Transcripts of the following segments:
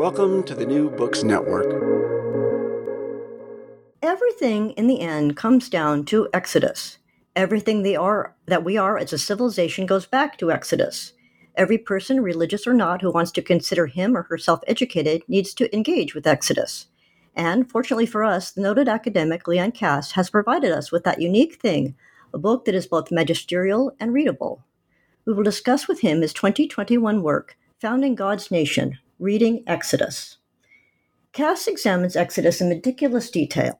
Welcome to the New Books Network. Everything in the end comes down to Exodus. Everything they are that we are as a civilization goes back to Exodus. Every person, religious or not, who wants to consider him or herself educated needs to engage with Exodus. And fortunately for us, the noted academic Leon Kass has provided us with that unique thing, a book that is both magisterial and readable. We will discuss with him his 2021 work, Founding God's Nation Reading Exodus. Kass examines Exodus in meticulous detail.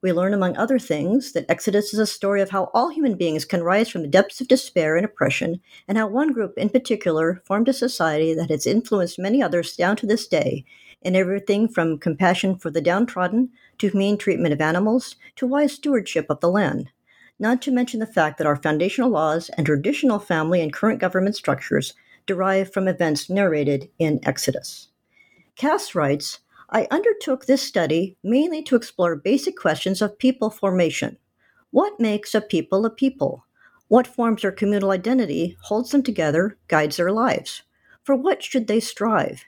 We learn, among other things, that Exodus is a story of how all human beings can rise from the depths of despair and oppression, and how one group in particular formed a society that has influenced many others down to this day in everything from compassion for the downtrodden to humane treatment of animals to wise stewardship of the land. Not to mention the fact that our foundational laws and traditional family and current government structures derive from events narrated in Exodus. Kass writes, I undertook this study mainly to explore basic questions of people formation. What makes a people a people? What forms their communal identity, holds them together, guides their lives? For what should they strive?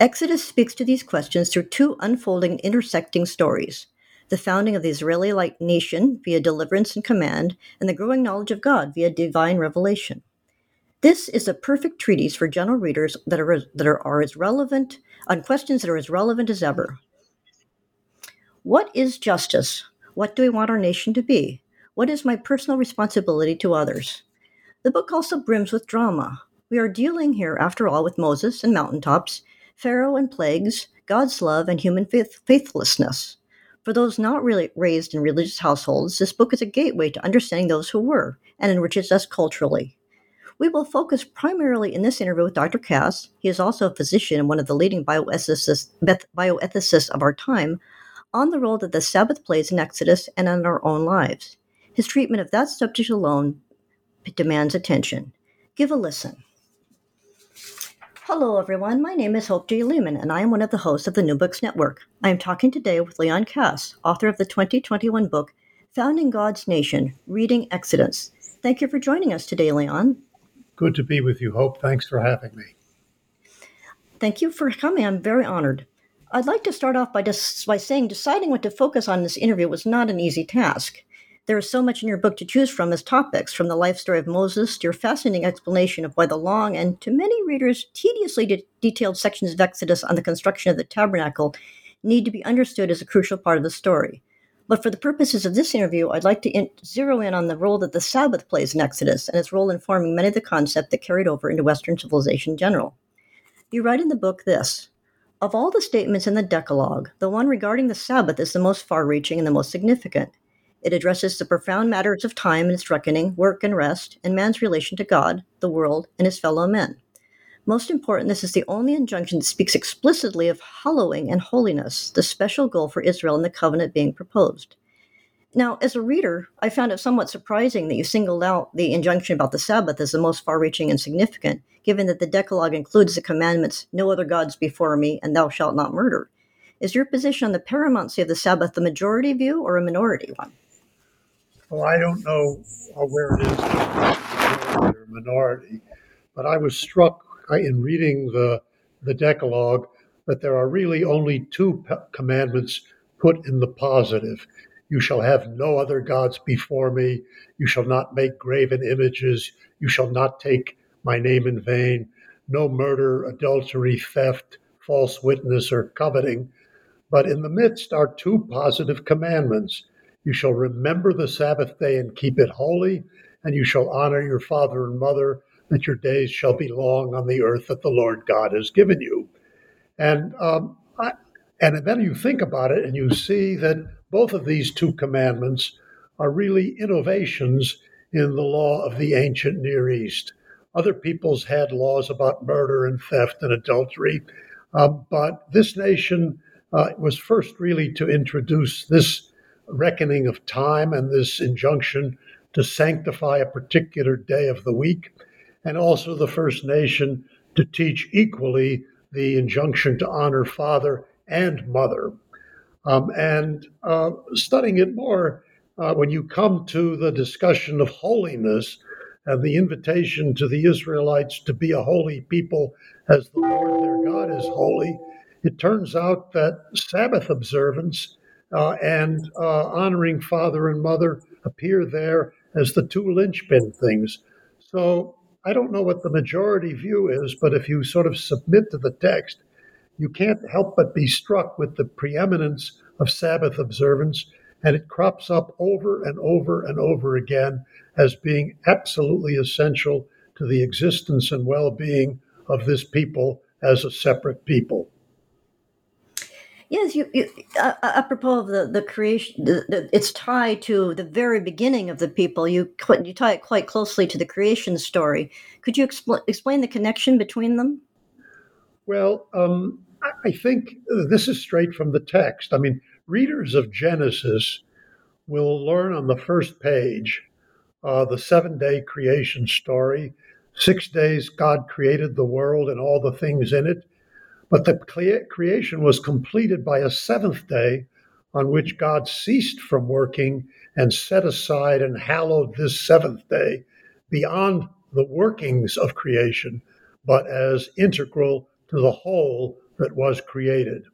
Exodus speaks to these questions through two unfolding, intersecting stories the founding of the Israelite nation via deliverance and command, and the growing knowledge of God via divine revelation. This is a perfect treatise for general readers that are, that are, are as relevant on questions that are as relevant as ever. What is justice? What do we want our nation to be? What is my personal responsibility to others? The book also brims with drama. We are dealing here, after all, with Moses and mountaintops, Pharaoh and plagues, God's love, and human faith- faithlessness. For those not really raised in religious households, this book is a gateway to understanding those who were and enriches us culturally. We will focus primarily in this interview with Dr. Kass. He is also a physician and one of the leading bioethicists, bioethicists of our time on the role that the Sabbath plays in Exodus and in our own lives. His treatment of that subject alone demands attention. Give a listen. Hello, everyone. My name is Hope J. Leman, and I am one of the hosts of the New Books Network. I am talking today with Leon Kass, author of the 2021 book, Founding God's Nation Reading Exodus. Thank you for joining us today, Leon. Good to be with you, Hope. Thanks for having me. Thank you for coming. I'm very honored. I'd like to start off by, just, by saying deciding what to focus on in this interview was not an easy task. There is so much in your book to choose from as topics, from the life story of Moses to your fascinating explanation of why the long and, to many readers, tediously de- detailed sections of Exodus on the construction of the tabernacle need to be understood as a crucial part of the story. But for the purposes of this interview, I'd like to in- zero in on the role that the Sabbath plays in Exodus and its role in forming many of the concepts that carried over into Western civilization in general. You write in the book this Of all the statements in the Decalogue, the one regarding the Sabbath is the most far reaching and the most significant. It addresses the profound matters of time and its reckoning, work and rest, and man's relation to God, the world, and his fellow men. Most important, this is the only injunction that speaks explicitly of hallowing and holiness, the special goal for Israel in the covenant being proposed. Now, as a reader, I found it somewhat surprising that you singled out the injunction about the Sabbath as the most far reaching and significant, given that the Decalogue includes the commandments, No other gods before me, and Thou shalt not murder. Is your position on the paramountcy of the Sabbath the majority view or a minority one? Well, I don't know where it is or minority, but I was struck in reading the the Decalogue that there are really only two commandments put in the positive. You shall have no other gods before me. You shall not make graven images. You shall not take my name in vain. No murder, adultery, theft, false witness, or coveting. But in the midst are two positive commandments. You shall remember the Sabbath day and keep it holy, and you shall honor your father and mother, that your days shall be long on the earth that the Lord God has given you. And um, I, and then you think about it, and you see that both of these two commandments are really innovations in the law of the ancient Near East. Other peoples had laws about murder and theft and adultery, uh, but this nation uh, was first really to introduce this reckoning of time and this injunction to sanctify a particular day of the week, and also the first nation to teach equally the injunction to honor father and mother. Um, and uh, studying it more, uh, when you come to the discussion of holiness and the invitation to the Israelites to be a holy people as the Lord their God is holy, it turns out that Sabbath observance uh, and uh, honoring father and mother appear there as the two linchpin things. So I don't know what the majority view is, but if you sort of submit to the text, you can't help but be struck with the preeminence of Sabbath observance, and it crops up over and over and over again as being absolutely essential to the existence and well being of this people as a separate people. Yes, you, you uh, uh, apropos of the, the creation, the, the, it's tied to the very beginning of the people. You you tie it quite closely to the creation story. Could you expl- explain the connection between them? Well, um, I think this is straight from the text. I mean, readers of Genesis will learn on the first page uh, the seven day creation story. Six days God created the world and all the things in it. But the creation was completed by a seventh day on which God ceased from working and set aside and hallowed this seventh day beyond the workings of creation, but as integral to the whole that was created.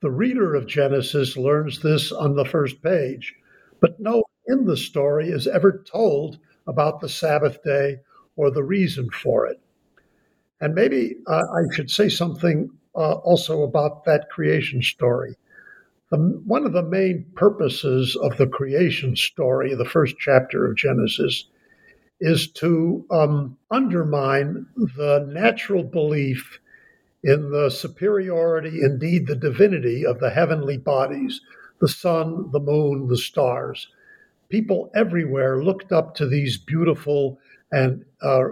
The reader of Genesis learns this on the first page, but no one in the story is ever told about the Sabbath day or the reason for it. And maybe uh, I should say something uh, also about that creation story. Um, one of the main purposes of the creation story, the first chapter of Genesis, is to um, undermine the natural belief in the superiority, indeed the divinity, of the heavenly bodies the sun, the moon, the stars. People everywhere looked up to these beautiful and uh,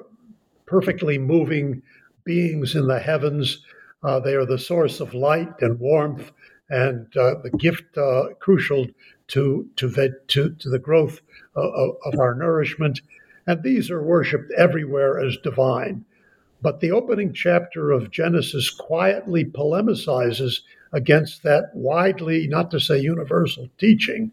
perfectly moving beings in the heavens uh, they are the source of light and warmth and uh, the gift uh, crucial to, to, to, to the growth of, of our nourishment. And these are worshiped everywhere as divine. But the opening chapter of Genesis quietly polemicizes against that widely, not to say universal, teaching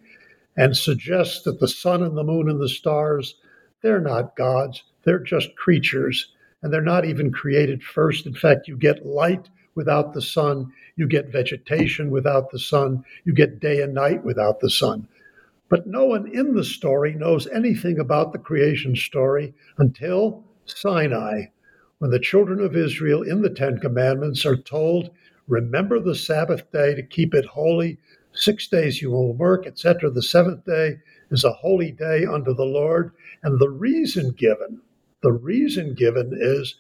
and suggests that the sun and the moon and the stars, they're not gods, they're just creatures. And they're not even created first. In fact, you get light without the sun. You get vegetation without the sun. You get day and night without the sun. But no one in the story knows anything about the creation story until Sinai, when the children of Israel in the Ten Commandments are told, Remember the Sabbath day to keep it holy. Six days you will work, etc. The seventh day is a holy day unto the Lord. And the reason given, the reason given is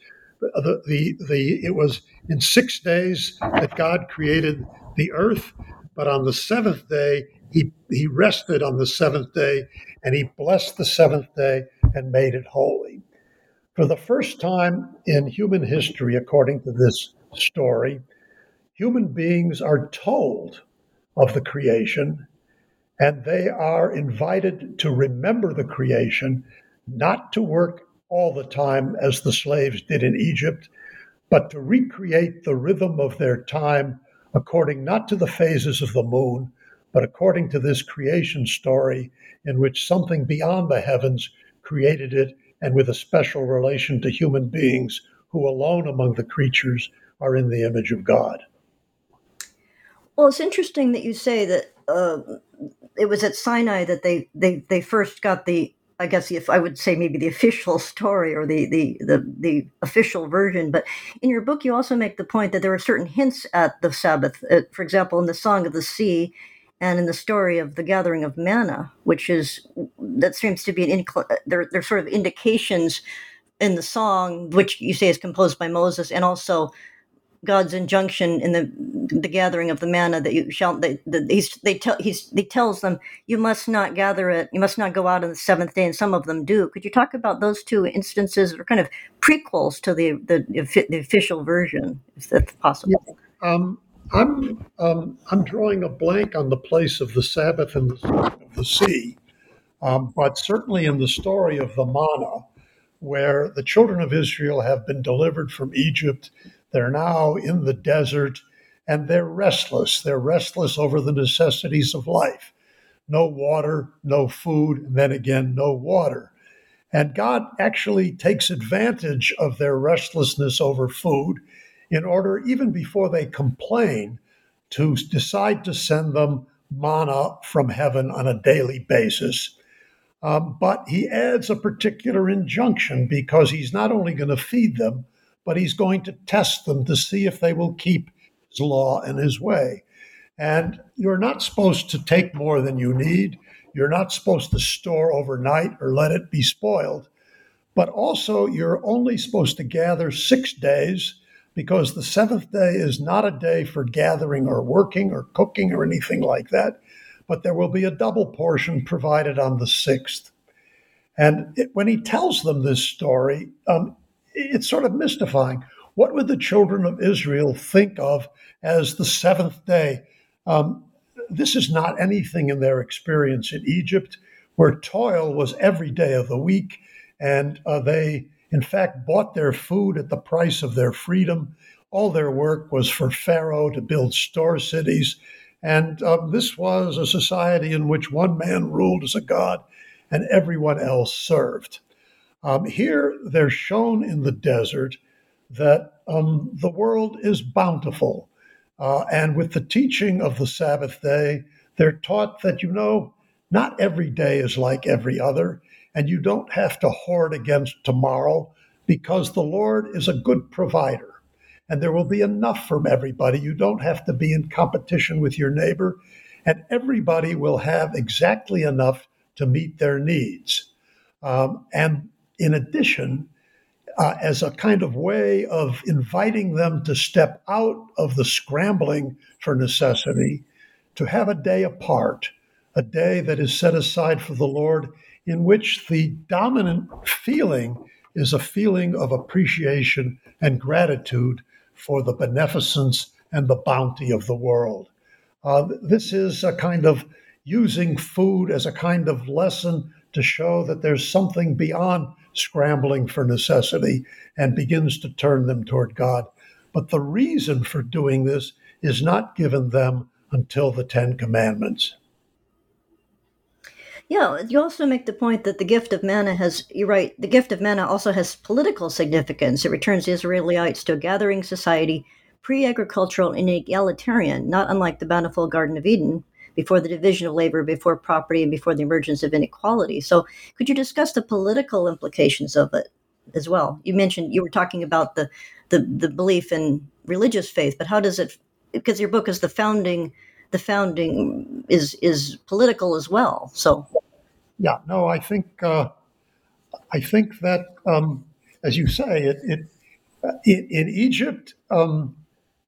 the, the, the, it was in six days that God created the earth, but on the seventh day, he, he rested on the seventh day and he blessed the seventh day and made it holy. For the first time in human history, according to this story, human beings are told of the creation and they are invited to remember the creation, not to work all the time as the slaves did in Egypt, but to recreate the rhythm of their time according not to the phases of the moon, but according to this creation story in which something beyond the heavens created it and with a special relation to human beings who alone among the creatures are in the image of God. Well, it's interesting that you say that uh, it was at Sinai that they, they, they first got the I guess if I would say maybe the official story or the, the the the official version, but in your book you also make the point that there are certain hints at the Sabbath. Uh, for example, in the Song of the Sea, and in the story of the gathering of manna, which is that seems to be an incl- there. There's sort of indications in the song, which you say is composed by Moses, and also God's injunction in the the gathering of the manna that you shall they the, he's they tell he's he tells them you must not gather it. You must not go out on the seventh day and some of them do. Could you talk about those two instances or kind of prequels to the the, the official version if that's possible? Yeah. um, I'm um, I'm drawing a blank on the place of the Sabbath in the, the sea, um, but certainly in the story of the manna, where the children of Israel have been delivered from Egypt they're now in the desert and they're restless. They're restless over the necessities of life no water, no food, and then again, no water. And God actually takes advantage of their restlessness over food in order, even before they complain, to decide to send them manna from heaven on a daily basis. Um, but he adds a particular injunction because he's not only going to feed them, but he's going to test them to see if they will keep his law and his way. And you're not supposed to take more than you need. You're not supposed to store overnight or let it be spoiled. But also, you're only supposed to gather six days because the seventh day is not a day for gathering or working or cooking or anything like that. But there will be a double portion provided on the sixth. And it, when he tells them this story, um, it's sort of mystifying. What would the children of Israel think of as the seventh day? Um, this is not anything in their experience in Egypt, where toil was every day of the week, and uh, they, in fact, bought their food at the price of their freedom. All their work was for Pharaoh to build store cities. And um, this was a society in which one man ruled as a god and everyone else served. Um, here, they're shown in the desert that um, the world is bountiful. Uh, and with the teaching of the Sabbath day, they're taught that, you know, not every day is like every other, and you don't have to hoard against tomorrow because the Lord is a good provider. And there will be enough from everybody. You don't have to be in competition with your neighbor, and everybody will have exactly enough to meet their needs. Um, and in addition, uh, as a kind of way of inviting them to step out of the scrambling for necessity, to have a day apart, a day that is set aside for the Lord, in which the dominant feeling is a feeling of appreciation and gratitude for the beneficence and the bounty of the world. Uh, this is a kind of using food as a kind of lesson to show that there's something beyond scrambling for necessity and begins to turn them toward God. But the reason for doing this is not given them until the Ten Commandments. Yeah, you also make the point that the gift of manna has, you're right, the gift of manna also has political significance. It returns the Israelites to a gathering society, pre agricultural and egalitarian, not unlike the bountiful Garden of Eden, before the division of labor, before property, and before the emergence of inequality. So, could you discuss the political implications of it as well? You mentioned you were talking about the the, the belief in religious faith, but how does it? Because your book is the founding, the founding is is political as well. So, yeah, no, I think uh, I think that um, as you say, it, it in, in Egypt um,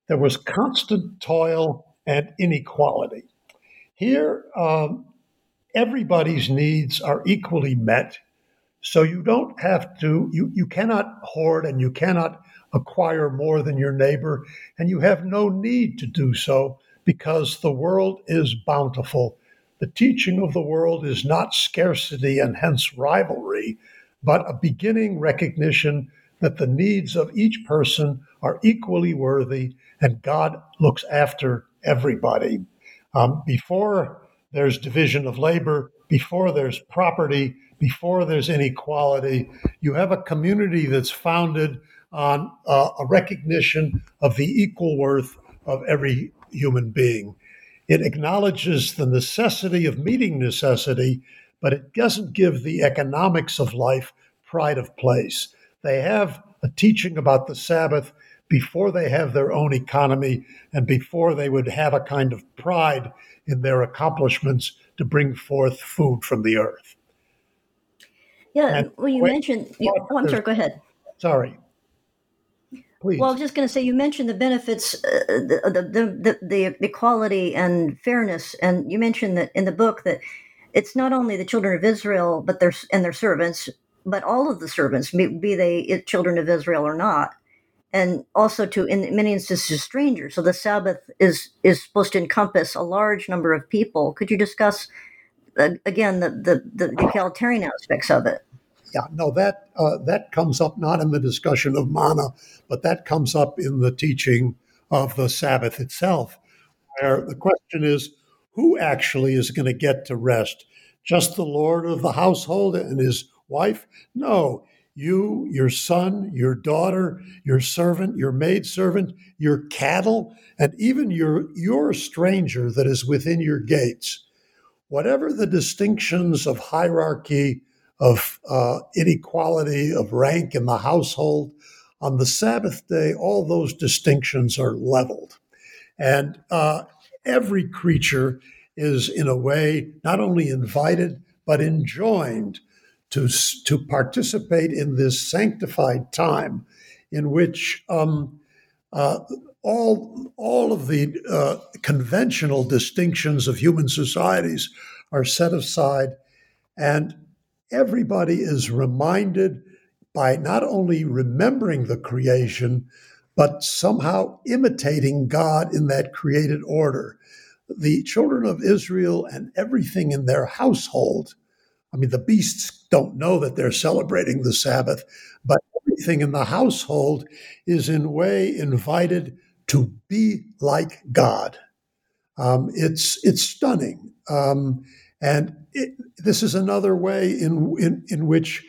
there was constant toil and inequality. Here, um, everybody's needs are equally met. So you don't have to, you, you cannot hoard and you cannot acquire more than your neighbor, and you have no need to do so because the world is bountiful. The teaching of the world is not scarcity and hence rivalry, but a beginning recognition that the needs of each person are equally worthy and God looks after everybody. Um, before there's division of labor, before there's property, before there's inequality, you have a community that's founded on uh, a recognition of the equal worth of every human being. It acknowledges the necessity of meeting necessity, but it doesn't give the economics of life pride of place. They have a teaching about the Sabbath before they have their own economy and before they would have a kind of pride in their accomplishments to bring forth food from the earth. Yeah, and well, you wait, mentioned. You, oh, I'm sorry. Go ahead. Sorry. Please. Well, I was just going to say you mentioned the benefits, uh, the, the, the, the equality and fairness, and you mentioned that in the book that it's not only the children of Israel, but their and their servants, but all of the servants, be, be they children of Israel or not, and also to in many instances strangers. So the Sabbath is is supposed to encompass a large number of people. Could you discuss uh, again the, the the egalitarian aspects of it? Yeah, no, that uh, that comes up not in the discussion of manna, but that comes up in the teaching of the Sabbath itself, where the question is, who actually is going to get to rest? Just the Lord of the household and his wife? No, you, your son, your daughter, your servant, your maidservant, your cattle, and even your, your stranger that is within your gates. Whatever the distinctions of hierarchy, of uh, inequality, of rank in the household, on the Sabbath day, all those distinctions are leveled. And uh, every creature is, in a way, not only invited, but enjoined to, to participate in this sanctified time in which um, uh, all, all of the uh, conventional distinctions of human societies are set aside, and everybody is reminded by not only remembering the creation, but somehow imitating God in that created order. The children of Israel and everything in their household I mean, the beasts don't know that they're celebrating the Sabbath, but everything in the household is in way invited to be like God. Um, it's it's stunning, um, and it, this is another way in in, in which,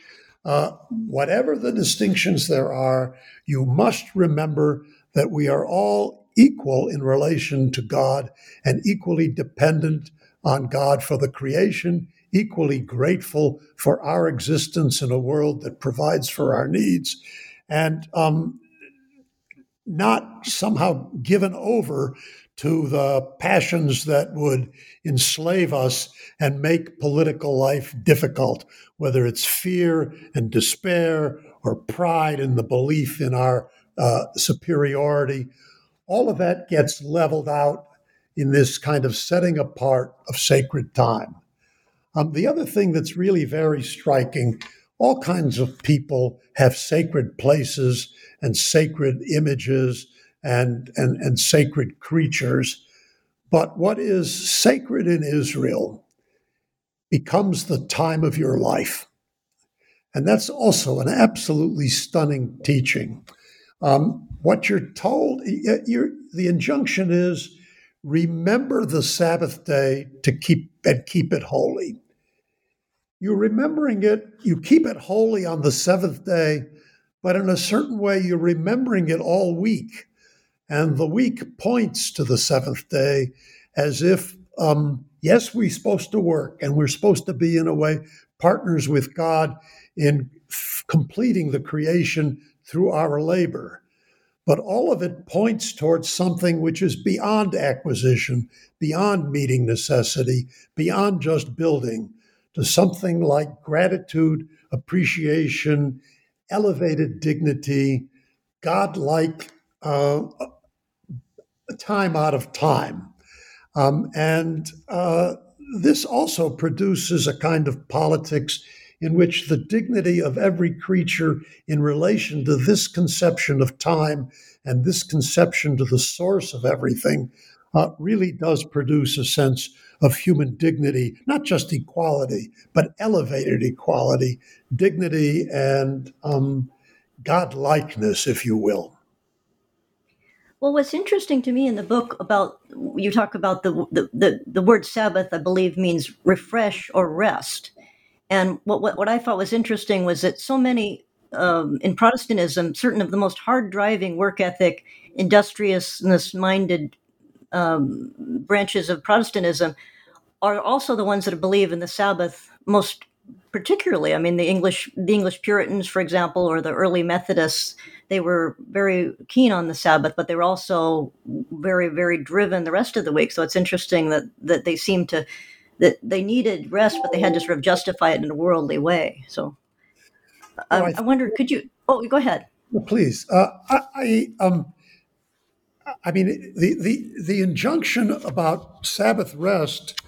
uh, whatever the distinctions there are, you must remember that we are all equal in relation to God and equally dependent on God for the creation equally grateful for our existence in a world that provides for our needs, and um, not somehow given over to the passions that would enslave us and make political life difficult, whether it's fear and despair or pride and the belief in our uh, superiority. All of that gets leveled out in this kind of setting apart of sacred time. Um, the other thing that's really very striking all kinds of people have sacred places and sacred images and, and, and sacred creatures. But what is sacred in Israel becomes the time of your life. And that's also an absolutely stunning teaching. Um, what you're told, you're, the injunction is remember the Sabbath day to keep and keep it holy. You're remembering it, you keep it holy on the seventh day, but in a certain way, you're remembering it all week. And the week points to the seventh day as if, um, yes, we're supposed to work and we're supposed to be, in a way, partners with God in f- completing the creation through our labor. But all of it points towards something which is beyond acquisition, beyond meeting necessity, beyond just building to something like gratitude, appreciation, elevated dignity, godlike uh, time out of time. Um, and uh, this also produces a kind of politics in which the dignity of every creature in relation to this conception of time and this conception to the source of everything uh, really does produce a sense of human dignity, not just equality, but elevated equality, dignity, and um, godlikeness, if you will. Well, what's interesting to me in the book about you talk about the, the, the, the word Sabbath, I believe, means refresh or rest. And what, what, what I thought was interesting was that so many um, in Protestantism, certain of the most hard driving work ethic, industriousness minded um, branches of Protestantism are also the ones that believe in the Sabbath most particularly. I mean, the English the English Puritans, for example, or the early Methodists, they were very keen on the Sabbath, but they were also very very driven the rest of the week. So it's interesting that that they seem to that they needed rest, but they had to sort of justify it in a worldly way. So I, I, I wonder, could you? Oh, go ahead. Well, please. Uh, I, I um. I mean, the, the, the injunction about Sabbath rest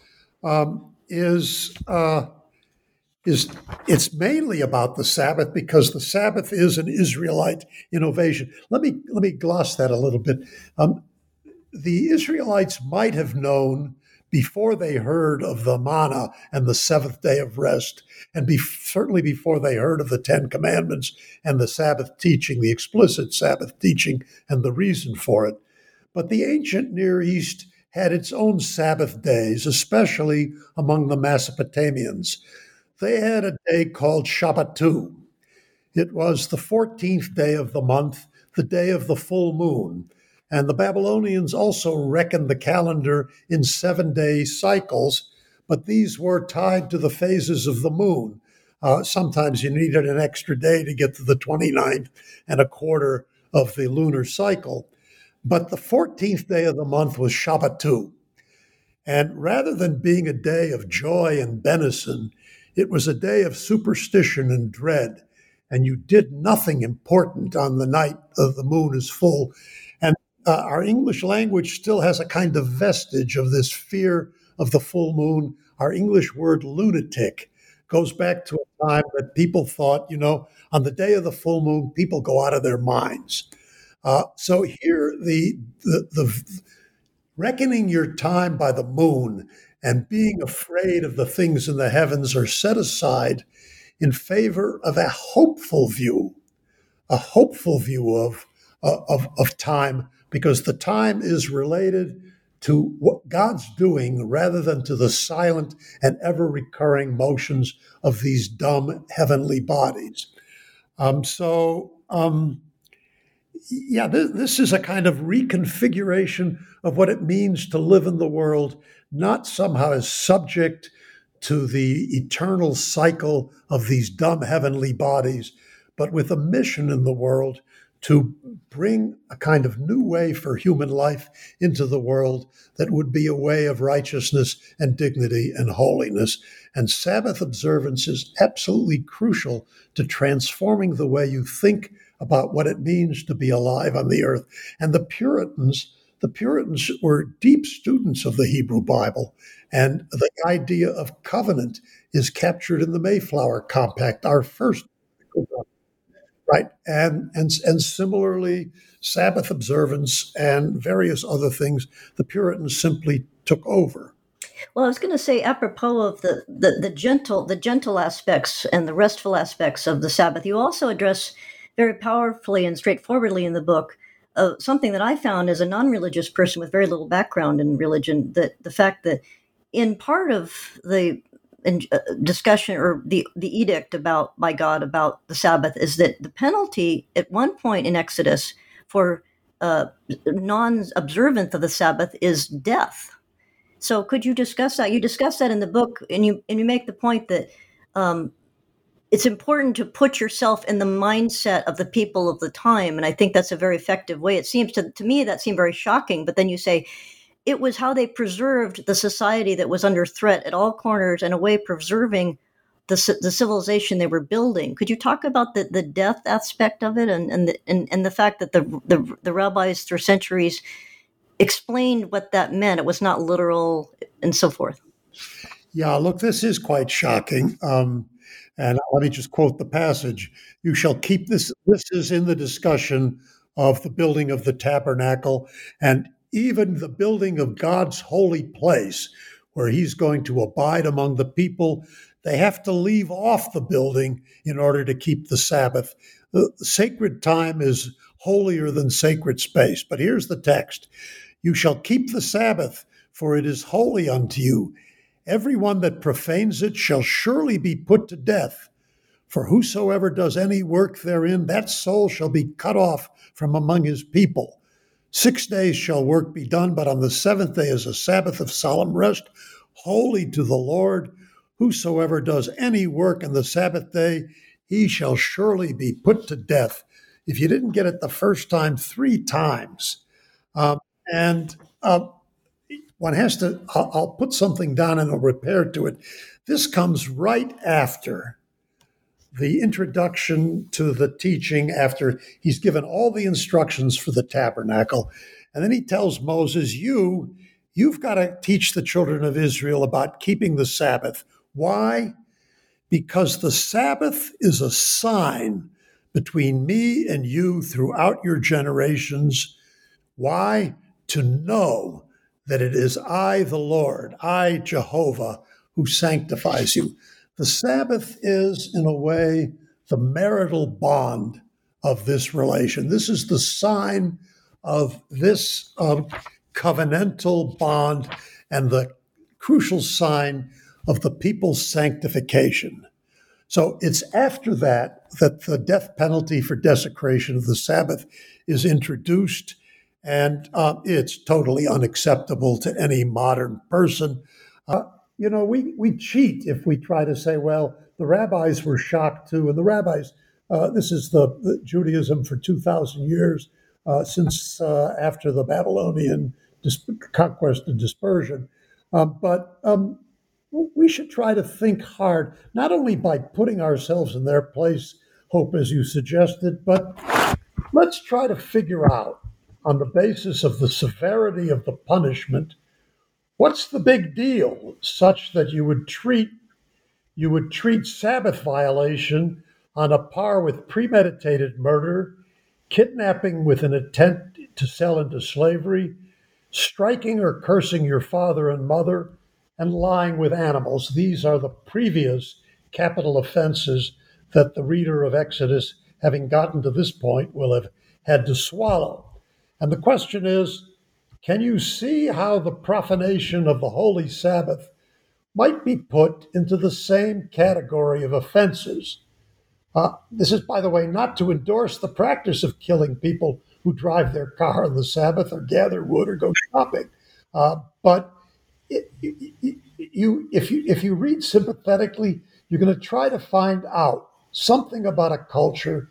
um, is uh, is it's mainly about the Sabbath because the Sabbath is an Israelite innovation. Let me let me gloss that a little bit. Um, the Israelites might have known before they heard of the manna and the seventh day of rest, and be, certainly before they heard of the Ten Commandments and the Sabbath teaching, the explicit Sabbath teaching, and the reason for it. But the ancient Near East had its own Sabbath days, especially among the Mesopotamians. They had a day called Shabbatu. It was the 14th day of the month, the day of the full moon. And the Babylonians also reckoned the calendar in seven day cycles, but these were tied to the phases of the moon. Uh, sometimes you needed an extra day to get to the 29th and a quarter of the lunar cycle. But the 14th day of the month was Shabbatu. And rather than being a day of joy and benison, it was a day of superstition and dread. And you did nothing important on the night of the moon is full. Uh, our English language still has a kind of vestige of this fear of the full moon. Our English word lunatic goes back to a time that people thought, you know, on the day of the full moon, people go out of their minds. Uh, so here, the, the, the reckoning your time by the moon and being afraid of the things in the heavens are set aside in favor of a hopeful view, a hopeful view of, uh, of, of time, because the time is related to what God's doing rather than to the silent and ever recurring motions of these dumb heavenly bodies. Um, so, um, yeah, this, this is a kind of reconfiguration of what it means to live in the world, not somehow as subject to the eternal cycle of these dumb heavenly bodies, but with a mission in the world to bring a kind of new way for human life into the world that would be a way of righteousness and dignity and holiness. And Sabbath observance is absolutely crucial to transforming the way you think about what it means to be alive on the earth. And the Puritans, the Puritans were deep students of the Hebrew Bible, and the idea of covenant is captured in the Mayflower Compact, our first right and and and similarly sabbath observance and various other things the puritans simply took over. Well i was going to say apropos of the, the the gentle the gentle aspects and the restful aspects of the sabbath you also address very powerfully and straightforwardly in the book uh, something that I found as a non-religious person with very little background in religion that the fact that in part of the in, uh, discussion or the the edict about by God about the Sabbath is that the penalty at one point in Exodus for uh, non-observance of the Sabbath is death. So could you discuss that? You discuss that in the book, and you and you make the point that um, it's important to put yourself in the mindset of the people of the time. And I think that's a very effective way. It seems to, to me that seemed very shocking. But then you say it was how they preserved the society that was under threat at all corners and a way preserving the, the civilization they were building. Could you talk about the, the death aspect of it and, and, the, and, and the fact that the, the, the rabbis through centuries explained what that meant? It was not literal and so forth. Yeah, look, this is quite shocking. Um, and let me just quote the passage You shall keep this. This is in the discussion of the building of the tabernacle and even the building of God's holy place, where he's going to abide among the people. They have to leave off the building in order to keep the Sabbath. The sacred time is holier than sacred space. But here's the text You shall keep the Sabbath, for it is holy unto you. Everyone that profanes it shall surely be put to death. For whosoever does any work therein, that soul shall be cut off from among his people. Six days shall work be done, but on the seventh day is a Sabbath of solemn rest, holy to the Lord. Whosoever does any work on the Sabbath day, he shall surely be put to death. If you didn't get it the first time, three times. Um, and uh, one has to, I'll, I'll put something down and I'll repair to it. This comes right after the introduction to the teaching after he's given all the instructions for the tabernacle. And then he tells Moses, You, you've got to teach the children of Israel about keeping the Sabbath. Why? Because the Sabbath is a sign between me and you throughout your generations. Why? To know that it is I, the Lord, I, Jehovah, who sanctifies you. The Sabbath is, in a way, the marital bond of this relation. This is the sign of this um, covenantal bond and the crucial sign of the people's sanctification. So it's after that that the death penalty for desecration of the Sabbath is introduced, and uh, it's totally unacceptable to any modern person. Uh, you know, we, we cheat if we try to say, well, the rabbis were shocked too, and the rabbis, uh, this is the, the, Judaism for 2,000 years uh, since uh, after the Babylonian dis- conquest and dispersion. Um, but um, we should try to think hard, not only by putting ourselves in their place, Hope, as you suggested, but let's try to figure out, on the basis of the severity of the punishment, what's the big deal, such that you would treat you would treat Sabbath violation on a par with premeditated murder, kidnapping with an intent to sell into slavery, striking or cursing your father and mother, and lying with animals. These are the previous capital offenses that the reader of Exodus, having gotten to this point, will have had to swallow. And the question is can you see how the profanation of the holy Sabbath might be put into the same category of offenses? Uh, this is, by the way, not to endorse the practice of killing people who drive their car on the Sabbath or gather wood or go shopping. Uh, but it, it, you, if you if you read sympathetically, you're going to try to find out something about a culture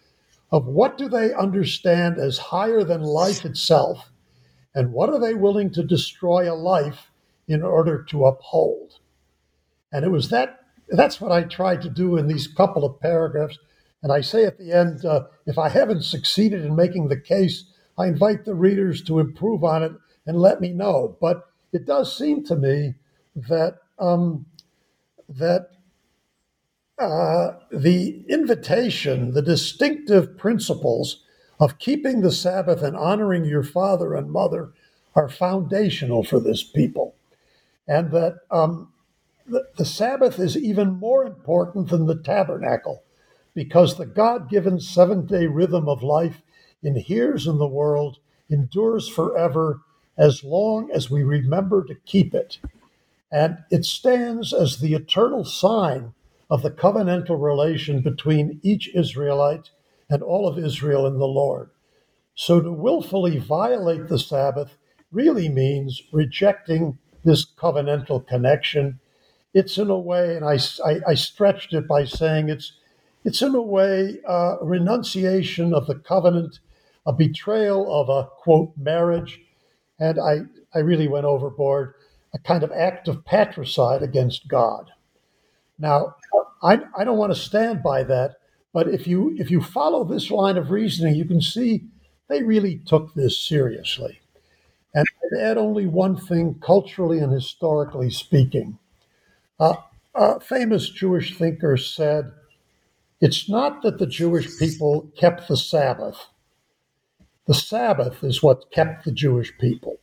of what do they understand as higher than life itself, and what are they willing to destroy a life in order to uphold. And it was that that's what I tried to do in these couple of paragraphs. And I say at the end, uh, if I haven't succeeded in making the case, I invite the readers to improve on it and let me know. But it does seem to me that um, that uh, the invitation, the distinctive principles of keeping the Sabbath and honoring your father and mother are foundational for this people, and that um, the, the Sabbath is even more important than the tabernacle, because the God-given seven-day rhythm of life inheres in the world, endures forever, as long as we remember to keep it. And it stands as the eternal sign of the covenantal relation between each Israelite and all of Israel in the Lord. So to willfully violate the Sabbath really means rejecting this covenantal connection. It's in a way, and I, I, I stretched it by saying it's, it's in a way a renunciation of the covenant, a betrayal of a quote marriage, and I, I really went overboard a kind of act of patricide against God. Now, I, I don't want to stand by that, but if you if you follow this line of reasoning, you can see they really took this seriously. And I'd add only one thing, culturally and historically speaking. Uh, a famous Jewish thinker said, It's not that the Jewish people kept the Sabbath. The Sabbath is what kept the Jewish people.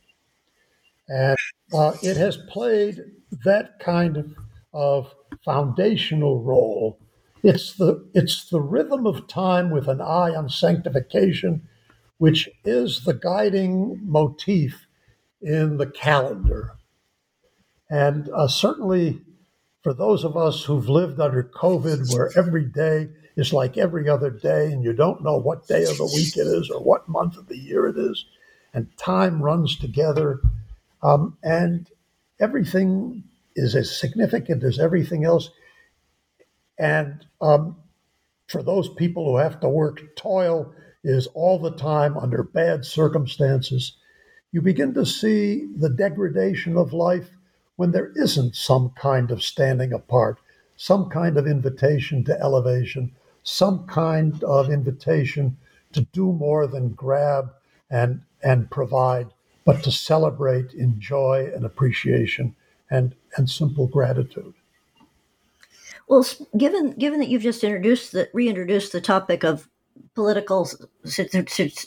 And uh, it has played that kind of, of foundational role. It's the, it's the rhythm of time with an eye on sanctification, which is the guiding motif in the calendar. And uh, certainly for those of us who've lived under COVID, where every day is like every other day, and you don't know what day of the week it is or what month of the year it is, and time runs together um, and everything is as significant as everything else. And um, for those people who have to work, toil is all the time under bad circumstances. You begin to see the degradation of life when there isn't some kind of standing apart, some kind of invitation to elevation, some kind of invitation to do more than grab and and provide, but to celebrate in joy and appreciation and and simple gratitude. Well, given given that you've just introduced the reintroduced the topic of political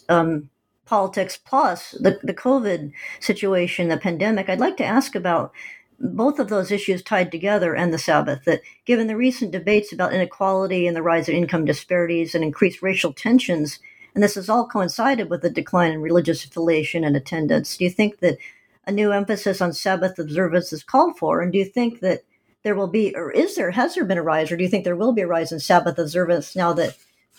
um, politics plus the, the COVID situation, the pandemic, I'd like to ask about both of those issues tied together and the Sabbath. That given the recent debates about inequality and the rise of income disparities and increased racial tensions, and this has all coincided with the decline in religious affiliation and attendance, do you think that a new emphasis on Sabbath observance is called for? And do you think that there will be, or is there, has there been a rise, or do you think there will be a rise in Sabbath observance now that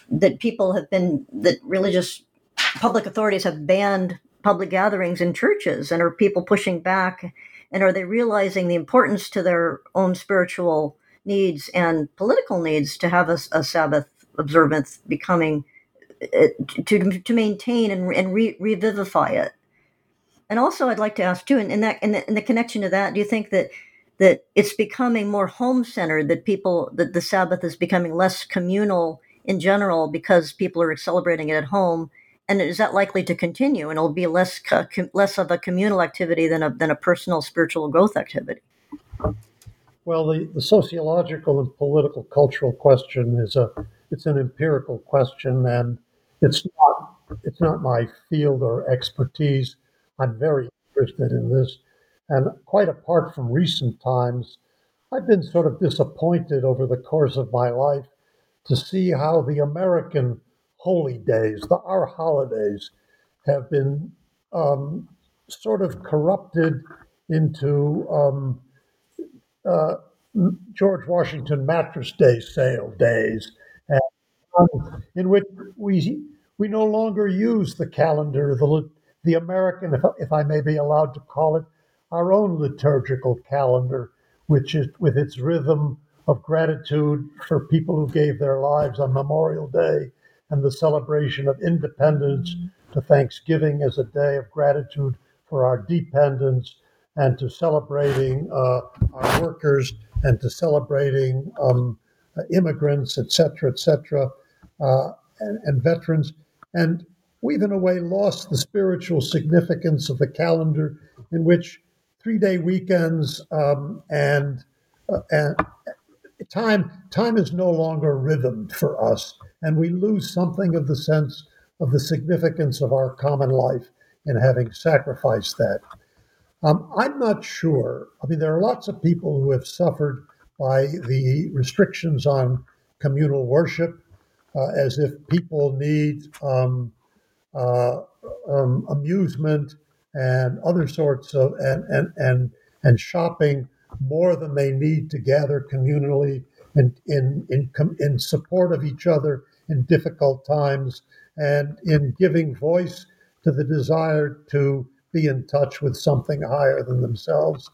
that people have been, that religious public authorities have banned public gatherings in churches, and are people pushing back, and are they realizing the importance to their own spiritual needs and political needs to have a, a Sabbath observance becoming uh, to to maintain and, and re, revivify it? And also, I'd like to ask too, in, in that in the, in the connection to that, do you think that that it's becoming more home centered? That people that the Sabbath is becoming less communal in general because people are celebrating it at home, and is that likely to continue? And it'll be less less of a communal activity than a than a personal spiritual growth activity. Well, the, the sociological and political cultural question is a it's an empirical question, and it's not it's not my field or expertise. I'm very interested in this. And quite apart from recent times, I've been sort of disappointed over the course of my life to see how the American holy days, the, our holidays, have been um, sort of corrupted into um, uh, George Washington Mattress Day sale days, and, um, in which we we no longer use the calendar, the the American, if, if I may be allowed to call it, our own liturgical calendar, which is with its rhythm of gratitude for people who gave their lives on Memorial Day and the celebration of independence to Thanksgiving as a day of gratitude for our dependence and to celebrating uh, our workers and to celebrating um, immigrants, et cetera, et cetera, uh, and, and veterans. And we've in a way lost the spiritual significance of the calendar in which three day weekends um, and, uh, and time time is no longer rhythmed for us and we lose something of the sense of the significance of our common life in having sacrificed that. Um, i'm not sure. I mean there are lots of people who have suffered by the restrictions on communal worship uh, as if people need um, uh, um, amusement and other sorts of and, and and and shopping more than they need to gather communally and in in in support of each other in difficult times and in giving voice to the desire to be in touch with something higher than themselves.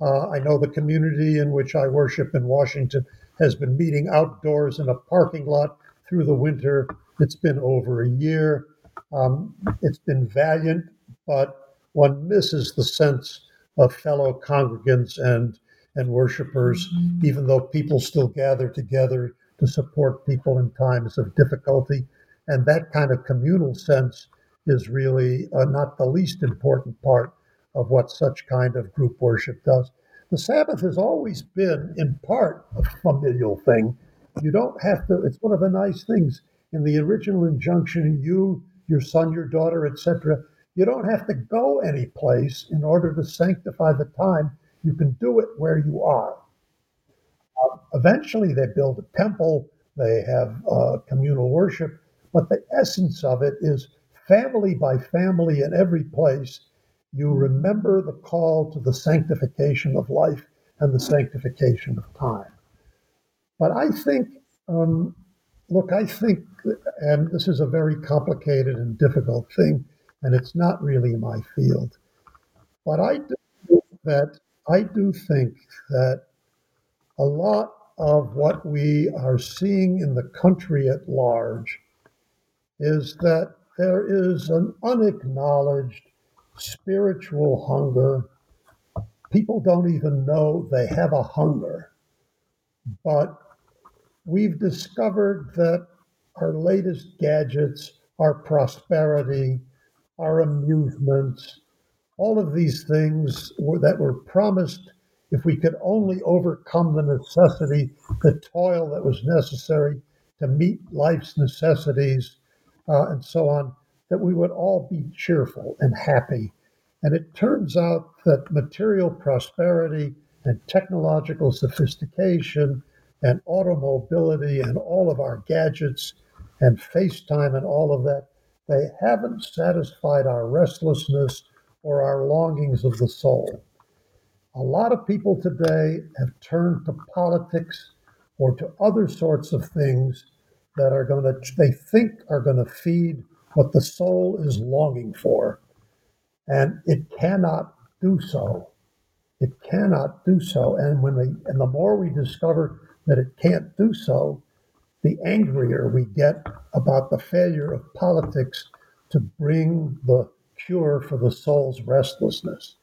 Uh, I know the community in which I worship in Washington has been meeting outdoors in a parking lot through the winter. It's been over a year. Um, it's been valiant, but one misses the sense of fellow congregants and and worshipers, even though people still gather together to support people in times of difficulty. And that kind of communal sense is really uh, not the least important part of what such kind of group worship does. The Sabbath has always been, in part, a familial thing. You don't have to, it's one of the nice things in the original injunction you your son, your daughter, etc. You don't have to go any place in order to sanctify the time. You can do it where you are. Uh, eventually, they build a temple, they have uh, communal worship, but the essence of it is family by family in every place. You remember the call to the sanctification of life and the sanctification of time. But I think um, Look, I think, and this is a very complicated and difficult thing, and it's not really my field. But I do that I do think that a lot of what we are seeing in the country at large is that there is an unacknowledged spiritual hunger. People don't even know they have a hunger. But we've discovered that our latest gadgets, our prosperity, our amusements, all of these things were, that were promised if we could only overcome the necessity, the toil that was necessary to meet life's necessities, uh, and so on, that we would all be cheerful and happy. And it turns out that material prosperity and technological sophistication and automobility and all of our gadgets and FaceTime and all of that, they haven't satisfied our restlessness or our longings of the soul. A lot of people today have turned to politics or to other sorts of things that are going to, they think are going to feed what the soul is longing for. And it cannot do so. It cannot do so. And when they, and the more we discover that it can't do so, the angrier we get about the failure of politics to bring the cure for the soul's restlessness.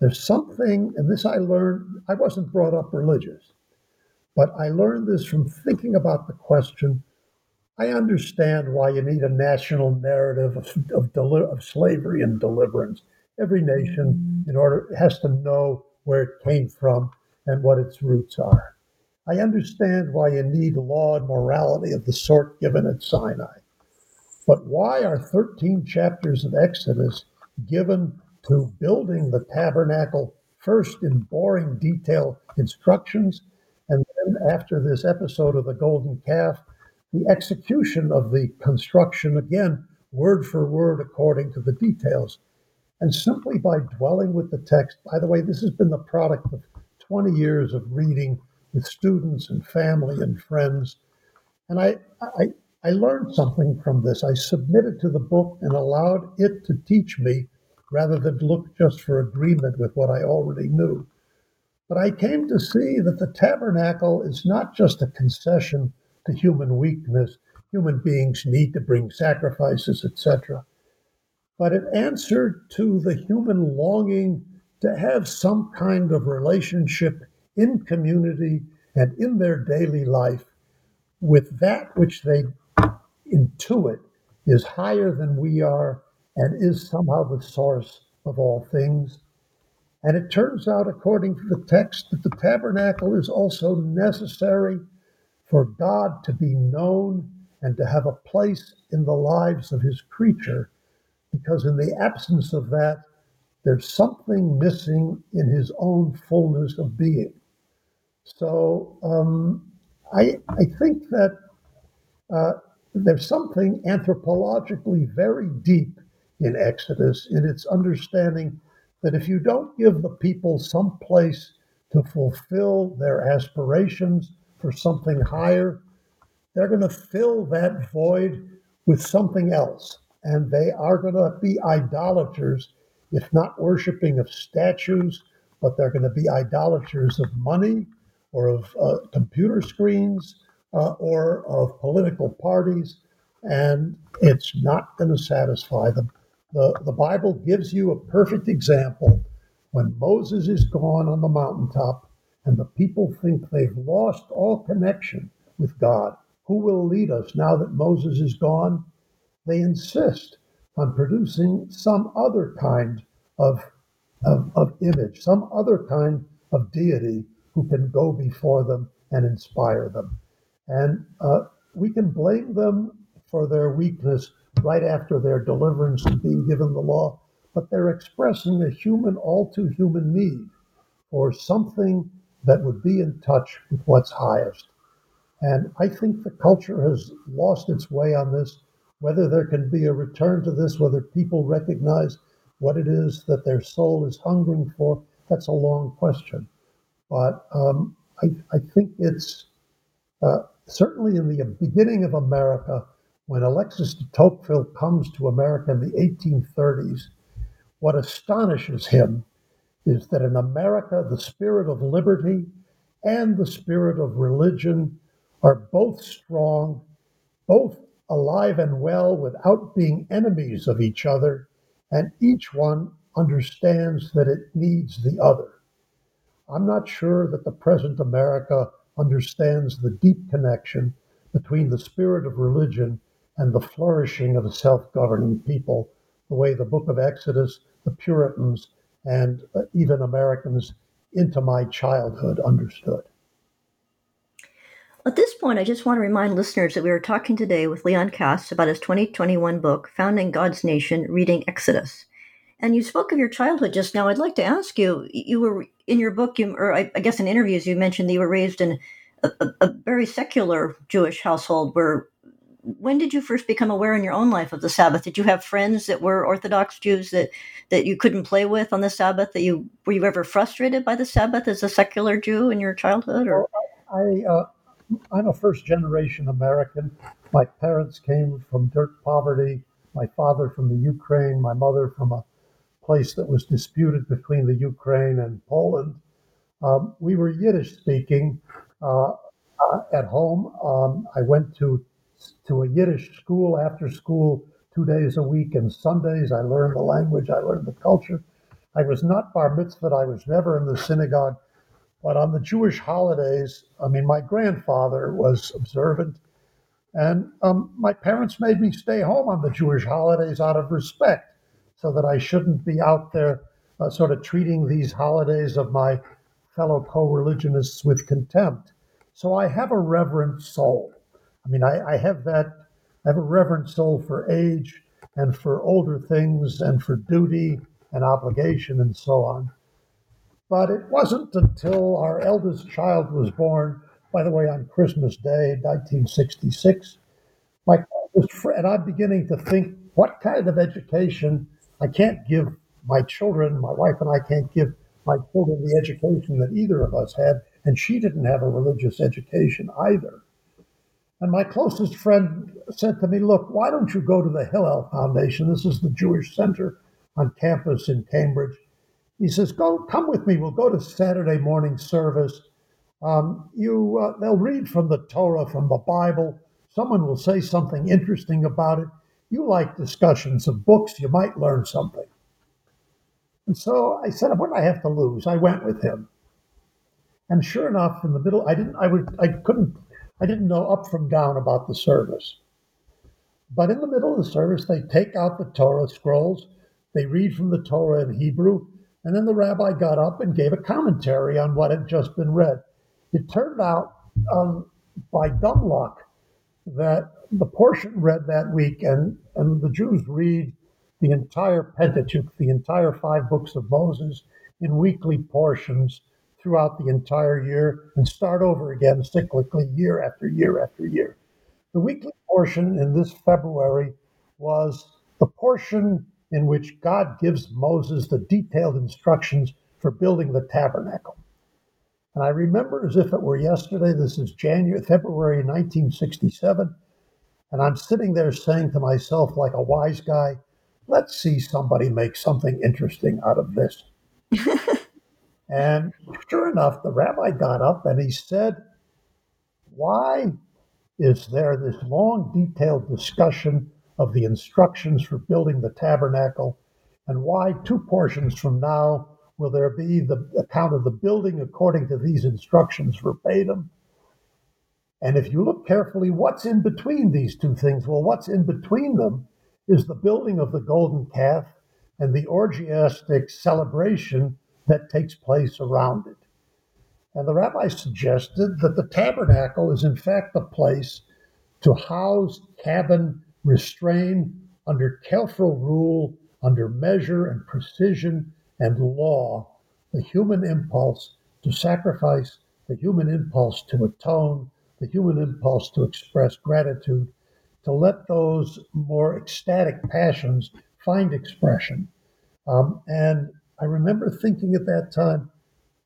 There's something, and this I learned, I wasn't brought up religious, but I learned this from thinking about the question. I understand why you need a national narrative of, of, deli- of slavery and deliverance. Every nation, in order, has to know where it came from and what its roots are. I understand why you need law and morality of the sort given at Sinai. But why are 13 chapters of Exodus given to building the tabernacle first in boring detail instructions, and then after this episode of the golden calf, the execution of the construction again, word for word, according to the details. And simply by dwelling with the text, by the way, this has been the product of 20 years of reading with students and family and friends. And I, I, I learned something from this. I submitted to the book and allowed it to teach me rather than look just for agreement with what I already knew. But I came to see that the tabernacle is not just a concession to human weakness, human beings need to bring sacrifices, etc. But it answered to the human longing to have some kind of relationship in community and in their daily life with that which they intuit is higher than we are and is somehow the source of all things. And it turns out, according to the text, that the tabernacle is also necessary for God to be known and to have a place in the lives of his creature, because in the absence of that, there's something missing in his own fullness of being. So um, I, I think that uh, there's something anthropologically very deep in Exodus in its understanding that if you don't give the people some place to fulfill their aspirations for something higher, they're going to fill that void with something else. And they are going to be idolaters, if not worshiping of statues, but they're going to be idolaters of money or of uh, computer screens uh, or of political parties. And it's not going to satisfy them. The, the Bible gives you a perfect example when Moses is gone on the mountaintop and the people think they've lost all connection with God. Who will lead us now that Moses is gone? They insist on producing some other kind of, of, of image, some other kind of deity who can go before them and inspire them. And uh, we can blame them for their weakness right after their deliverance and being given the law, but they're expressing a human, all too human need for something that would be in touch with what's highest. And I think the culture has lost its way on this. Whether there can be a return to this, whether people recognize what it is that their soul is hungering for, that's a long question. But um, I, I, think it's uh, certainly in the beginning of America, when Alexis de Tocqueville comes to America in the 1830s, what astonishes him is that in America, the spirit of liberty and the spirit of religion are both strong, both alive and well without being enemies of each other, and each one understands that it needs the other. I'm not sure that the present America understands the deep connection between the spirit of religion and the flourishing of a self governing people, the way the book of Exodus, the Puritans, and uh, even Americans into my childhood understood. At this point, I just want to remind listeners that we are talking today with Leon Kass about his 2021 book, Founding God's Nation Reading Exodus. And you spoke of your childhood just now. I'd like to ask you you were in your book, you, or I, I guess in interviews, you mentioned that you were raised in a, a, a very secular Jewish household where when did you first become aware in your own life of the Sabbath? Did you have friends that were Orthodox Jews that that you couldn't play with on the Sabbath? That you were you ever frustrated by the Sabbath as a secular Jew in your childhood? Or I, uh, I'm a first generation American. My parents came from dirt poverty. My father from the Ukraine. My mother from a place that was disputed between the Ukraine and Poland. Um, we were Yiddish speaking uh, uh, at home. Um, I went to to a Yiddish school after school two days a week, and Sundays I learned the language, I learned the culture. I was not bar mitzvahed, I was never in the synagogue, but on the Jewish holidays, I mean, my grandfather was observant, and um, my parents made me stay home on the Jewish holidays out of respect, so that I shouldn't be out there uh, sort of treating these holidays of my fellow co religionists with contempt. So I have a reverent soul. I mean, I, I have that, I have a reverent soul for age and for older things and for duty and obligation and so on. But it wasn't until our eldest child was born, by the way, on Christmas Day, 1966, my and I'm beginning to think, what kind of education I can't give my children, my wife and I can't give my children the education that either of us had, and she didn't have a religious education either. And my closest friend said to me, Look, why don't you go to the Hillel Foundation? This is the Jewish Center on campus in Cambridge. He says, Go, come with me. We'll go to Saturday morning service. Um, you, uh, they'll read from the Torah, from the Bible. Someone will say something interesting about it. You like discussions of books, you might learn something. And so I said, What do I have to lose? I went with him. And sure enough, in the middle, I didn't, I would, I couldn't I didn't know up from down about the service. But in the middle of the service, they take out the Torah scrolls, they read from the Torah in Hebrew, and then the rabbi got up and gave a commentary on what had just been read. It turned out, um, by dumb luck, that the portion read that week, and, and the Jews read the entire Pentateuch, the entire five books of Moses, in weekly portions throughout the entire year and start over again cyclically year after year after year. The weekly portion in this February was the portion in which God gives Moses the detailed instructions for building the tabernacle. And I remember as if it were yesterday, this is January, February 1967, and I'm sitting there saying to myself, like a wise guy, let's see somebody make something interesting out of this. And sure enough, the rabbi got up and he said, Why is there this long, detailed discussion of the instructions for building the tabernacle? And why, two portions from now, will there be the account of the building according to these instructions verbatim? And if you look carefully, what's in between these two things? Well, what's in between them is the building of the golden calf and the orgiastic celebration that takes place around it. And the rabbi suggested that the tabernacle is, in fact, a place to house, cabin, restrain under careful rule, under measure and precision and law, the human impulse to sacrifice, the human impulse to atone, the human impulse to express gratitude, to let those more ecstatic passions find expression. Um, and I remember thinking at that time,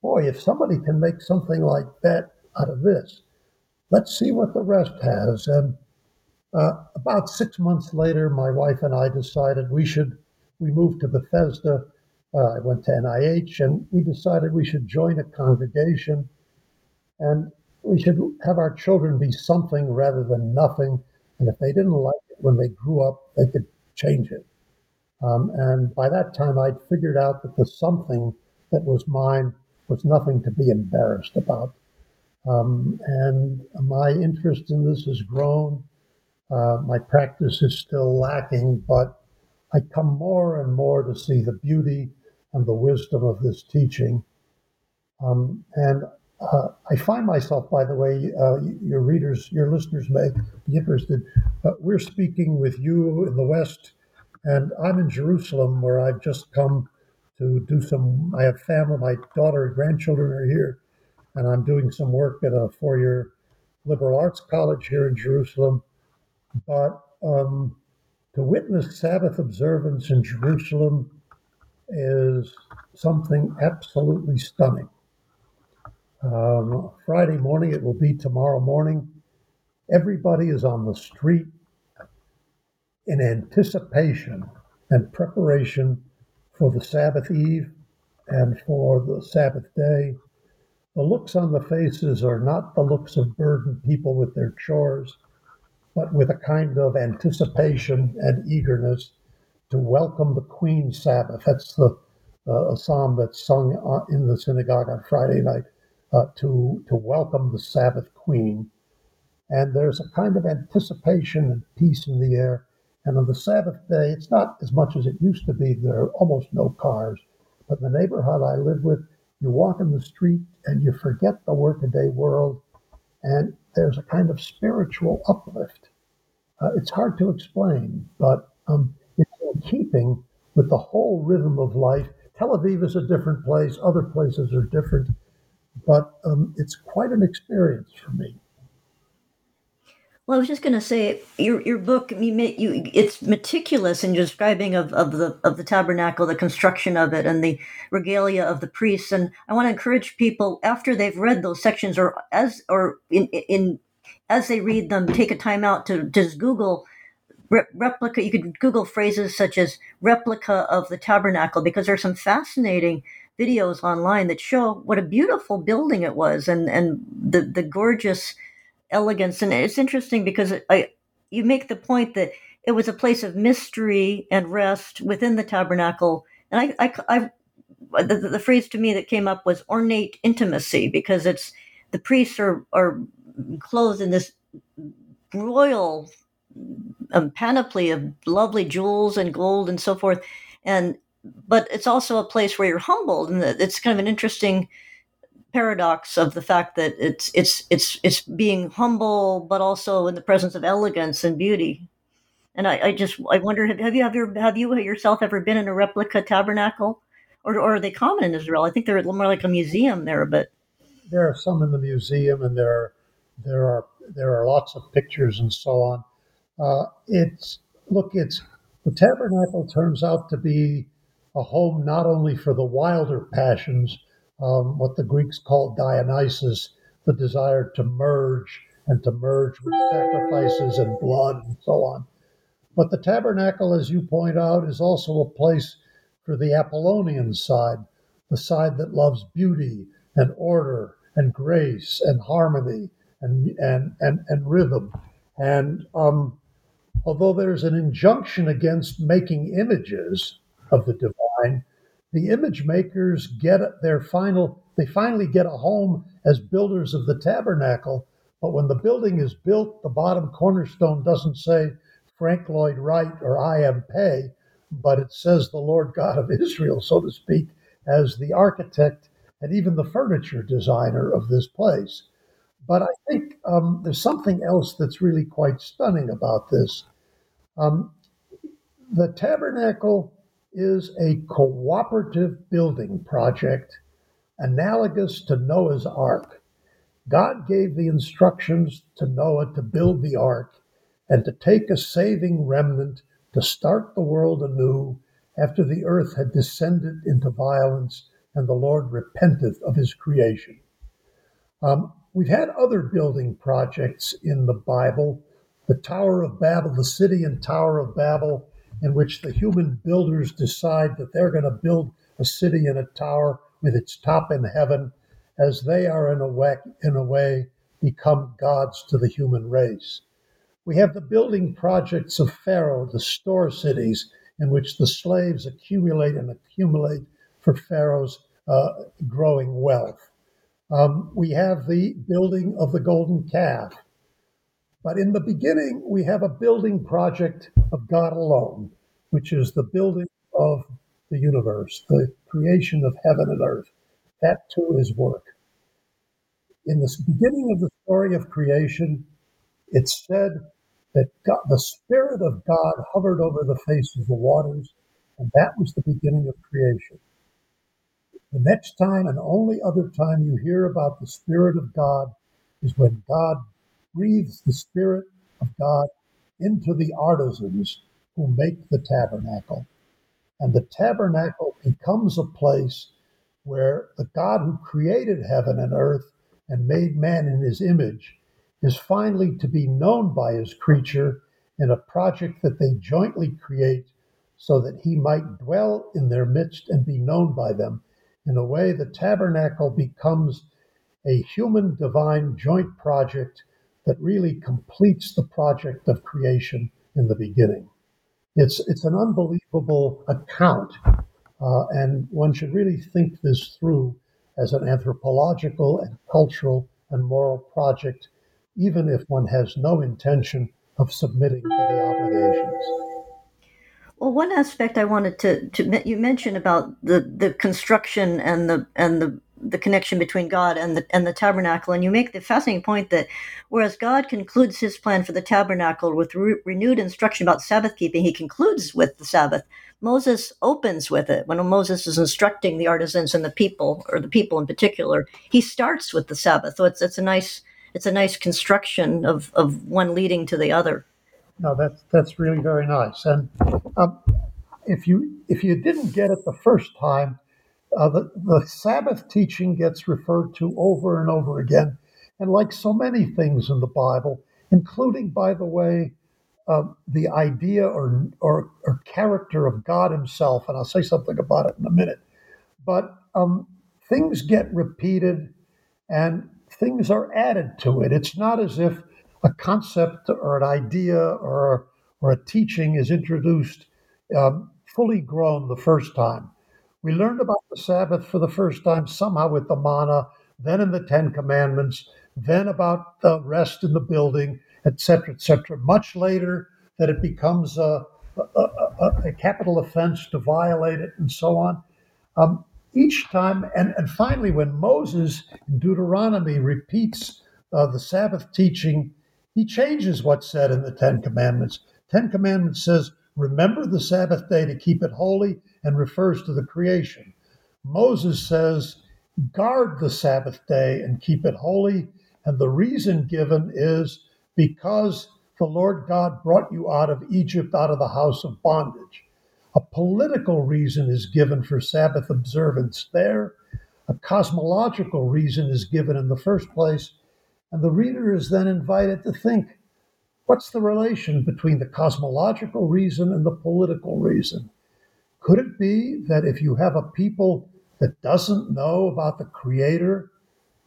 boy, if somebody can make something like that out of this, let's see what the rest has. And uh, about six months later, my wife and I decided we should, we moved to Bethesda Uh, I went to NIH, and we decided we should join a congregation, and we should have our children be something rather than nothing. And if they didn't like it when they grew up, they could change it. Um, and by that time, I'd figured out that the something that was mine was nothing to be embarrassed about. Um, and my interest in this has grown. Uh, my practice is still lacking, but I come more and more to see the beauty and the wisdom of this teaching. Um, and uh, I find myself, by the way, uh, your readers, your listeners may be interested. Uh, we're speaking with you in the West, and I'm in Jerusalem, where I've just come to do some. I have family, my daughter and grandchildren are here, and I'm doing some work at a four-year liberal arts college here in Jerusalem. But um, to witness Sabbath observance in Jerusalem is something absolutely stunning. Um, Friday morning, it will be tomorrow morning. Everybody is on the street in anticipation and preparation for the Sabbath Eve and for the Sabbath day. The looks on the faces are not the looks of burdened people with their chores, but with a kind of anticipation and eagerness to welcome the Queen Sabbath. That's the uh, a psalm that's sung uh, in the synagogue on Friday night uh, to to welcome the Sabbath Queen. And there's a kind of anticipation and peace in the air. And on the Sabbath day, it's not as much as it used to be. There are almost no cars. But in the neighborhood I live with, you walk in the street and you forget the workaday world, and there's a kind of spiritual uplift. Uh, it's hard to explain, but um, it's in keeping with the whole rhythm of life. Tel Aviv is a different place, other places are different, but um, it's quite an experience for me. Well, I was just going to say your your book you, you it's meticulous in describing of, of the of the tabernacle, the construction of it, and the regalia of the priests. And I want to encourage people after they've read those sections, or as or in in as they read them, take a time out to just Google re- replica. You could Google phrases such as replica of the tabernacle because there's some fascinating videos online that show what a beautiful building it was and and the the gorgeous elegance. And it's interesting because I, you make the point that it was a place of mystery and rest within the tabernacle. And I, I, I the, the phrase to me that came up was ornate intimacy because it's the priests are, are clothed in this royal um, panoply of lovely jewels and gold and so forth. And but it's also a place where you're humbled, and it's kind of an interesting paradox of the fact that it's it's it's it's being humble, but also in the presence of elegance and beauty. And I, I just I wonder have, have you have your have you yourself ever been in a replica tabernacle, or or are they common in Israel? I think they're more like a museum there, but there are some in the museum, and there are there are there are lots of pictures and so on. Uh, it's look, it's the tabernacle turns out to be a home not only for the wilder passions um, what the Greeks called Dionysus, the desire to merge and to merge with sacrifices and blood and so on. But the tabernacle, as you point out, is also a place for the Apollonian side, the side that loves beauty and order and grace and harmony and and and, and rhythm. And um, although there's an injunction against making images of the divine, the image makers get their final they finally get a home as builders of the tabernacle. But when the building is built the bottom cornerstone doesn't say frank lloyd wright or I. M. Pei but it says the lord god of israel so to speak as the architect and even the furniture designer of this place. But i think um, there's something else that's really quite stunning about this. Um, the tabernacle is a cooperative building project analogous to Noah's Ark. God gave the instructions to Noah to build the ark and to take a saving remnant to start the world anew after the earth had descended into violence and the Lord repenteth of his creation. Um, we've had other building projects in the Bible. The Tower of Babel, the city and Tower of Babel in which the human builders decide that they're going to build a city in a tower with its top in heaven, as they are in a way, in a way become gods to the human race. We have the building projects of Pharaoh, the store cities in which the slaves accumulate and accumulate for Pharaoh's uh, growing wealth. Um, we have the building of the golden calf. But in the beginning, we have a building project of God alone, which is the building of the universe, the creation of heaven and earth. That too is work. In the beginning of the story of creation, it's said that God, the Spirit of God hovered over the face of the waters, and that was the beginning of creation. The next time and only other time you hear about the Spirit of God is when God breathes the Spirit of God into the artisans who make the tabernacle. And the tabernacle becomes a place where the God who created heaven and earth and made man in his image is finally to be known by his creature in a project that they jointly create so that he might dwell in their midst and be known by them in a way, the tabernacle becomes a human divine joint project that really completes the project of creation in the beginning. It's, it's an unbelievable account, uh, and one should really think this through as an anthropological and cultural and moral project, even if one has no intention of submitting to the obligations. Well, one aspect I wanted to, to you mentioned about the, the construction and the and the the connection between God and the and the tabernacle, and you make the fascinating point that whereas God concludes His plan for the tabernacle with re- renewed instruction about Sabbath keeping, He concludes with the Sabbath. Moses opens with it when Moses is instructing the artisans and the people, or the people in particular. He starts with the Sabbath, so it's it's a nice it's a nice construction of of one leading to the other. No, that's that's really very nice. And um, if you if you didn't get it the first time, uh, the the Sabbath teaching gets referred to over and over again, and like so many things in the Bible, including, by the way, uh, the idea or, or, or character of God Himself, and I'll say something about it in a minute. But um, things get repeated, and things are added to it. It's not as if a concept or an idea or, or a teaching is introduced um, fully grown the first time. We learned about the Sabbath for the first time somehow with the manna, then in the Ten Commandments, then about the rest in the building, etc., etc. Much later, that it becomes a, a, a, a, capital offense to violate it, and so on. Um, each time, and, and finally, when Moses in Deuteronomy repeats uh, the Sabbath teaching he changes what's said in the Ten Commandments. Ten Commandments says, remember the Sabbath day to keep it holy, and refers to the creation. Moses says, guard the Sabbath day and keep it holy. And the reason given is because the Lord God brought you out of Egypt, out of the house of bondage. A political reason is given for Sabbath observance there. A cosmological reason is given in the first place. And the reader is then invited to think what's the relation between the cosmological reason and the political reason? Could it be that if you have a people that doesn't know about the Creator,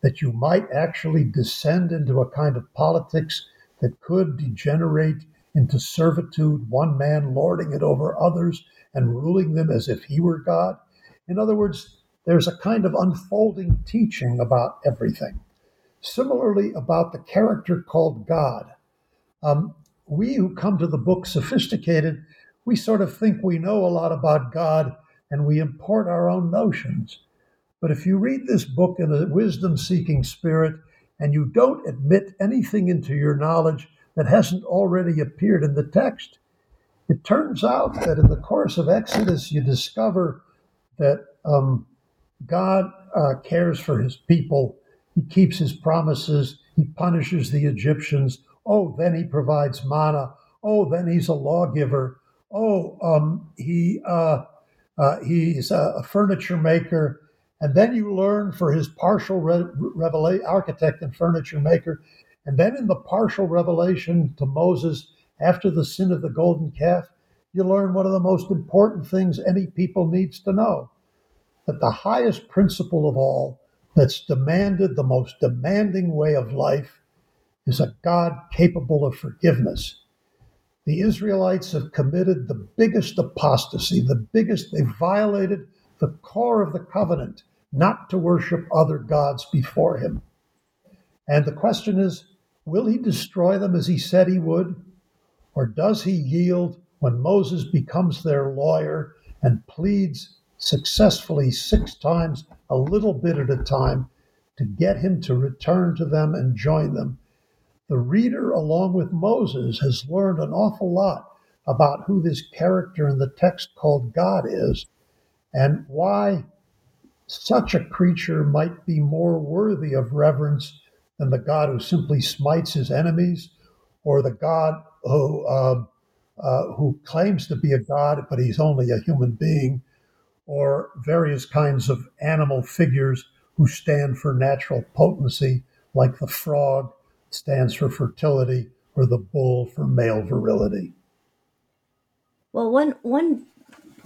that you might actually descend into a kind of politics that could degenerate into servitude, one man lording it over others and ruling them as if he were God? In other words, there's a kind of unfolding teaching about everything. Similarly, about the character called God. Um, we who come to the book sophisticated, we sort of think we know a lot about God and we import our own notions. But if you read this book in a wisdom seeking spirit and you don't admit anything into your knowledge that hasn't already appeared in the text, it turns out that in the course of Exodus, you discover that um, God uh, cares for his people he keeps his promises. He punishes the Egyptians. Oh, then he provides manna. Oh, then he's a lawgiver. Oh, um, he uh, uh, he's a, furniture maker. And then you learn for his partial re- revelation, architect and furniture maker. And then in the partial revelation to Moses after the sin of the golden calf, you learn one of the most important things any people needs to know that the highest principle of all that's demanded, the most demanding way of life, is a God capable of forgiveness. The Israelites have committed the biggest apostasy, the biggest, they violated the core of the covenant, not to worship other gods before him. And the question is will he destroy them as he said he would? Or does he yield when Moses becomes their lawyer and pleads successfully six times, a little bit at a time, to get him to return to them and join them? The reader, along with Moses, has learned an awful lot about who this character in the text called God is and why such a creature might be more worthy of reverence than the God who simply smites his enemies, or the God who uh, uh, who claims to be a God but he's only a human being, or various kinds of animal figures who stand for natural potency, like the frog stands for fertility, or the bull for male virility. Well, one one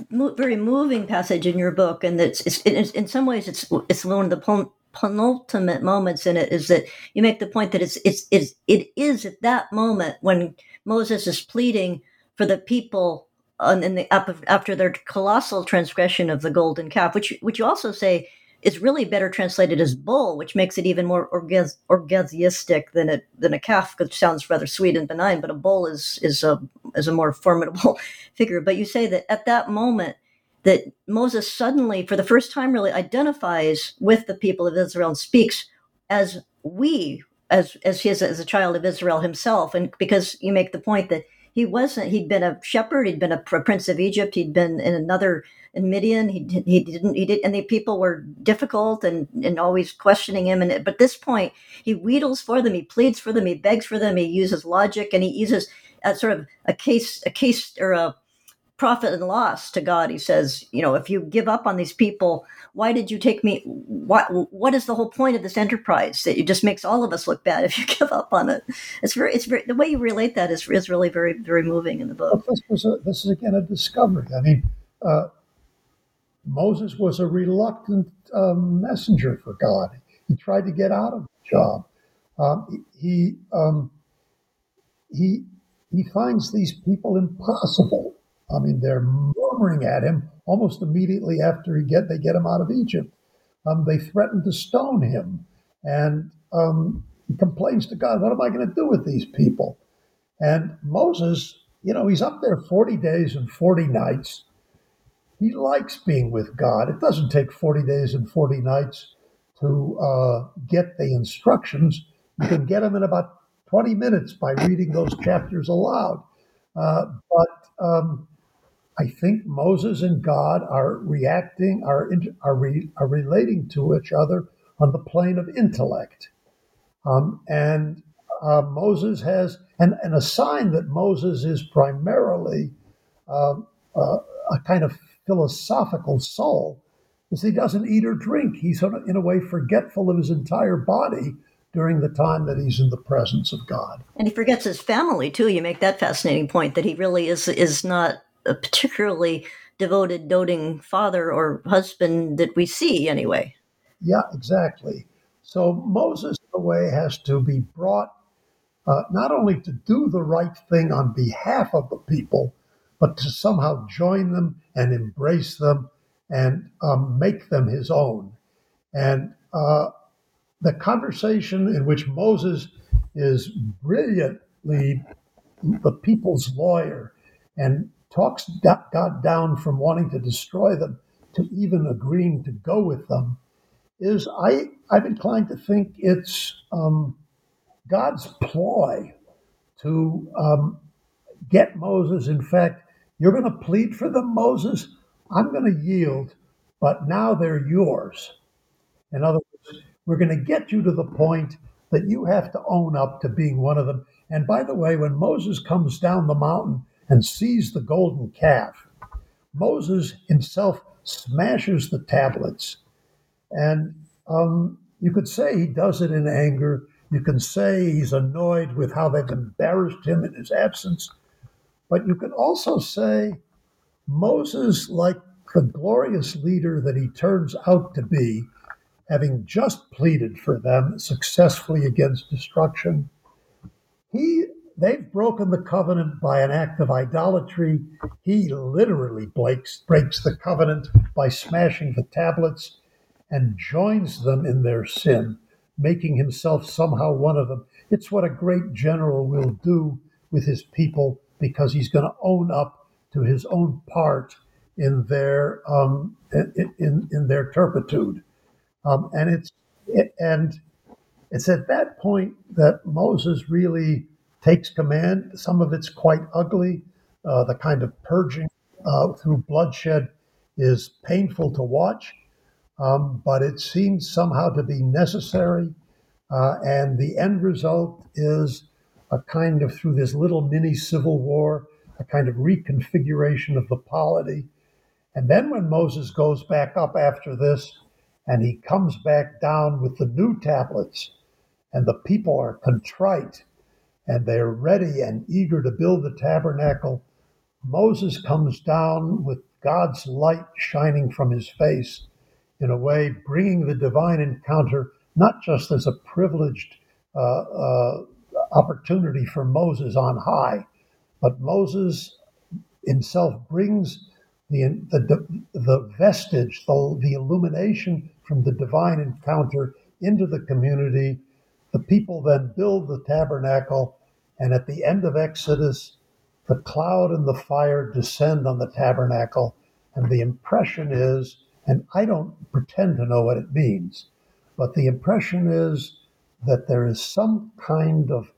very moving passage in your book, and it's, it's, it's, in some ways it's it's one of the penultimate moments in it is that you make the point that it's it's, it's it is at that moment when Moses is pleading for the people on, in the after their colossal transgression of the golden calf, which which you also say is really better translated as bull, which makes it even more orgasmic than a than a calf, which sounds rather sweet and benign. But a bull is is a is a more formidable figure. But you say that at that moment that Moses suddenly, for the first time, really identifies with the people of Israel and speaks as we, as as he is as a child of Israel himself, and because you make the point that he wasn't he'd been a shepherd he'd been a prince of egypt he'd been in another in midian he, he didn't he did and the people were difficult and and always questioning him and but this point he wheedles for them he pleads for them he begs for them he uses logic and he uses a sort of a case a case or a profit and loss to God. He says, you know, if you give up on these people, why did you take me? What what is the whole point of this enterprise? That it just makes all of us look bad if you give up on it. It's very, it's very, the way you relate that is, is really very, very moving in the book. Well, this was a, this is again a discovery. I mean, uh, Moses was a reluctant um, messenger for God. He tried to get out of the job. Um, he um, he he finds these people impossible I mean, they're murmuring at him almost immediately after he get they get him out of Egypt. Um, they threaten to stone him, and um, he complains to God, "What am I going to do with these people?" And Moses, you know, he's up there forty days and forty nights. He likes being with God. It doesn't take forty days and forty nights to uh, get the instructions. You can get them in about twenty minutes by reading those chapters aloud. Uh, but um, I think Moses and God are reacting, are, are, re, are relating to each other on the plane of intellect. Um, and uh, Moses has, and, and a sign that Moses is primarily uh, uh, a kind of philosophical soul is he doesn't eat or drink. He's in a way forgetful of his entire body during the time that he's in the presence of God. And he forgets his family too. You make that fascinating point that he really is is not a particularly devoted, doting father or husband that we see anyway. Yeah, exactly. So Moses, in a way, has to be brought uh, not only to do the right thing on behalf of the people, but to somehow join them and embrace them and um, make them his own. And uh, the conversation in which Moses is brilliantly the people's lawyer and talks God down from wanting to destroy them to even agreeing to go with them is I, I'm inclined to think it's um, God's ploy to um, get Moses. In fact, you're going to plead for them, Moses. I'm going to yield, but now they're yours. In other words, we're going to get you to the point that you have to own up to being one of them. And by the way, when Moses comes down the mountain and sees the golden calf. Moses himself smashes the tablets. And um, you could say he does it in anger. You can say he's annoyed with how they've embarrassed him in his absence. But you can also say Moses, like the glorious leader that he turns out to be, having just pleaded for them successfully against destruction, he they've broken the covenant by an act of idolatry. He literally breaks, breaks the covenant by smashing the tablets and joins them in their sin, making himself somehow one of them. It's what a great general will do with his people because he's going to own up to his own part in their um, in, in, in their turpitude, um, and it's it, and it's at that point that Moses really takes command. Some of it's quite ugly. Uh, the kind of purging uh, through bloodshed is painful to watch, um, but it seems somehow to be necessary. Uh, and the end result is a kind of, through this little mini civil war, a kind of reconfiguration of the polity. And then when Moses goes back up after this and he comes back down with the new tablets, and the people are contrite and they're ready and eager to build the tabernacle, Moses comes down with God's light shining from his face, in a way, bringing the divine encounter not just as a privileged uh, uh, opportunity for Moses on high, but Moses himself brings the, the, the vestige, the, the illumination from the divine encounter into the community. The people then build the tabernacle, and at the end of Exodus, the cloud and the fire descend on the tabernacle, and the impression is, and I don't pretend to know what it means, but the impression is that there is some kind of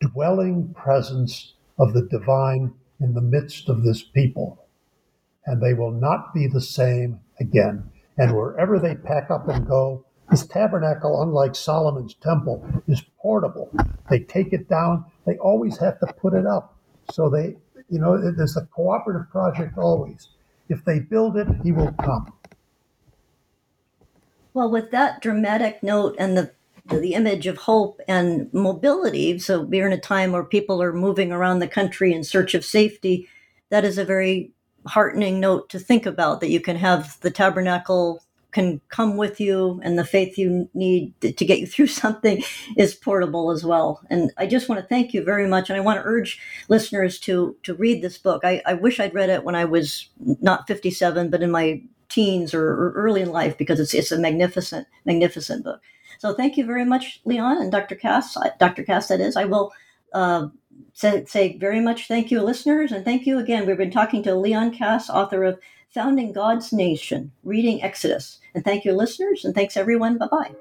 dwelling presence of the divine in the midst of this people. And they will not be the same again. And wherever they pack up and go, this tabernacle, unlike Solomon's temple, is portable. They take it down, they always have to put it up. So they, you know, there's a cooperative project always. If they build it, he will come. Well, with that dramatic note and the the image of hope and mobility. So we're in a time where people are moving around the country in search of safety. That is a very heartening note to think about that you can have the tabernacle can come with you and the faith you need to get you through something is portable as well and i just want to thank you very much and i want to urge listeners to to read this book i, I wish i'd read it when i was not 57 but in my teens or, or early in life because it's it's a magnificent magnificent book so thank you very much, Leon and Dr. Kass. Dr. Kass, that is. I will uh, say, say very much thank you, listeners, and thank you again. We've been talking to Leon Kass, author of Founding God's Nation, Reading Exodus. And thank you, listeners, and thanks everyone. Bye bye.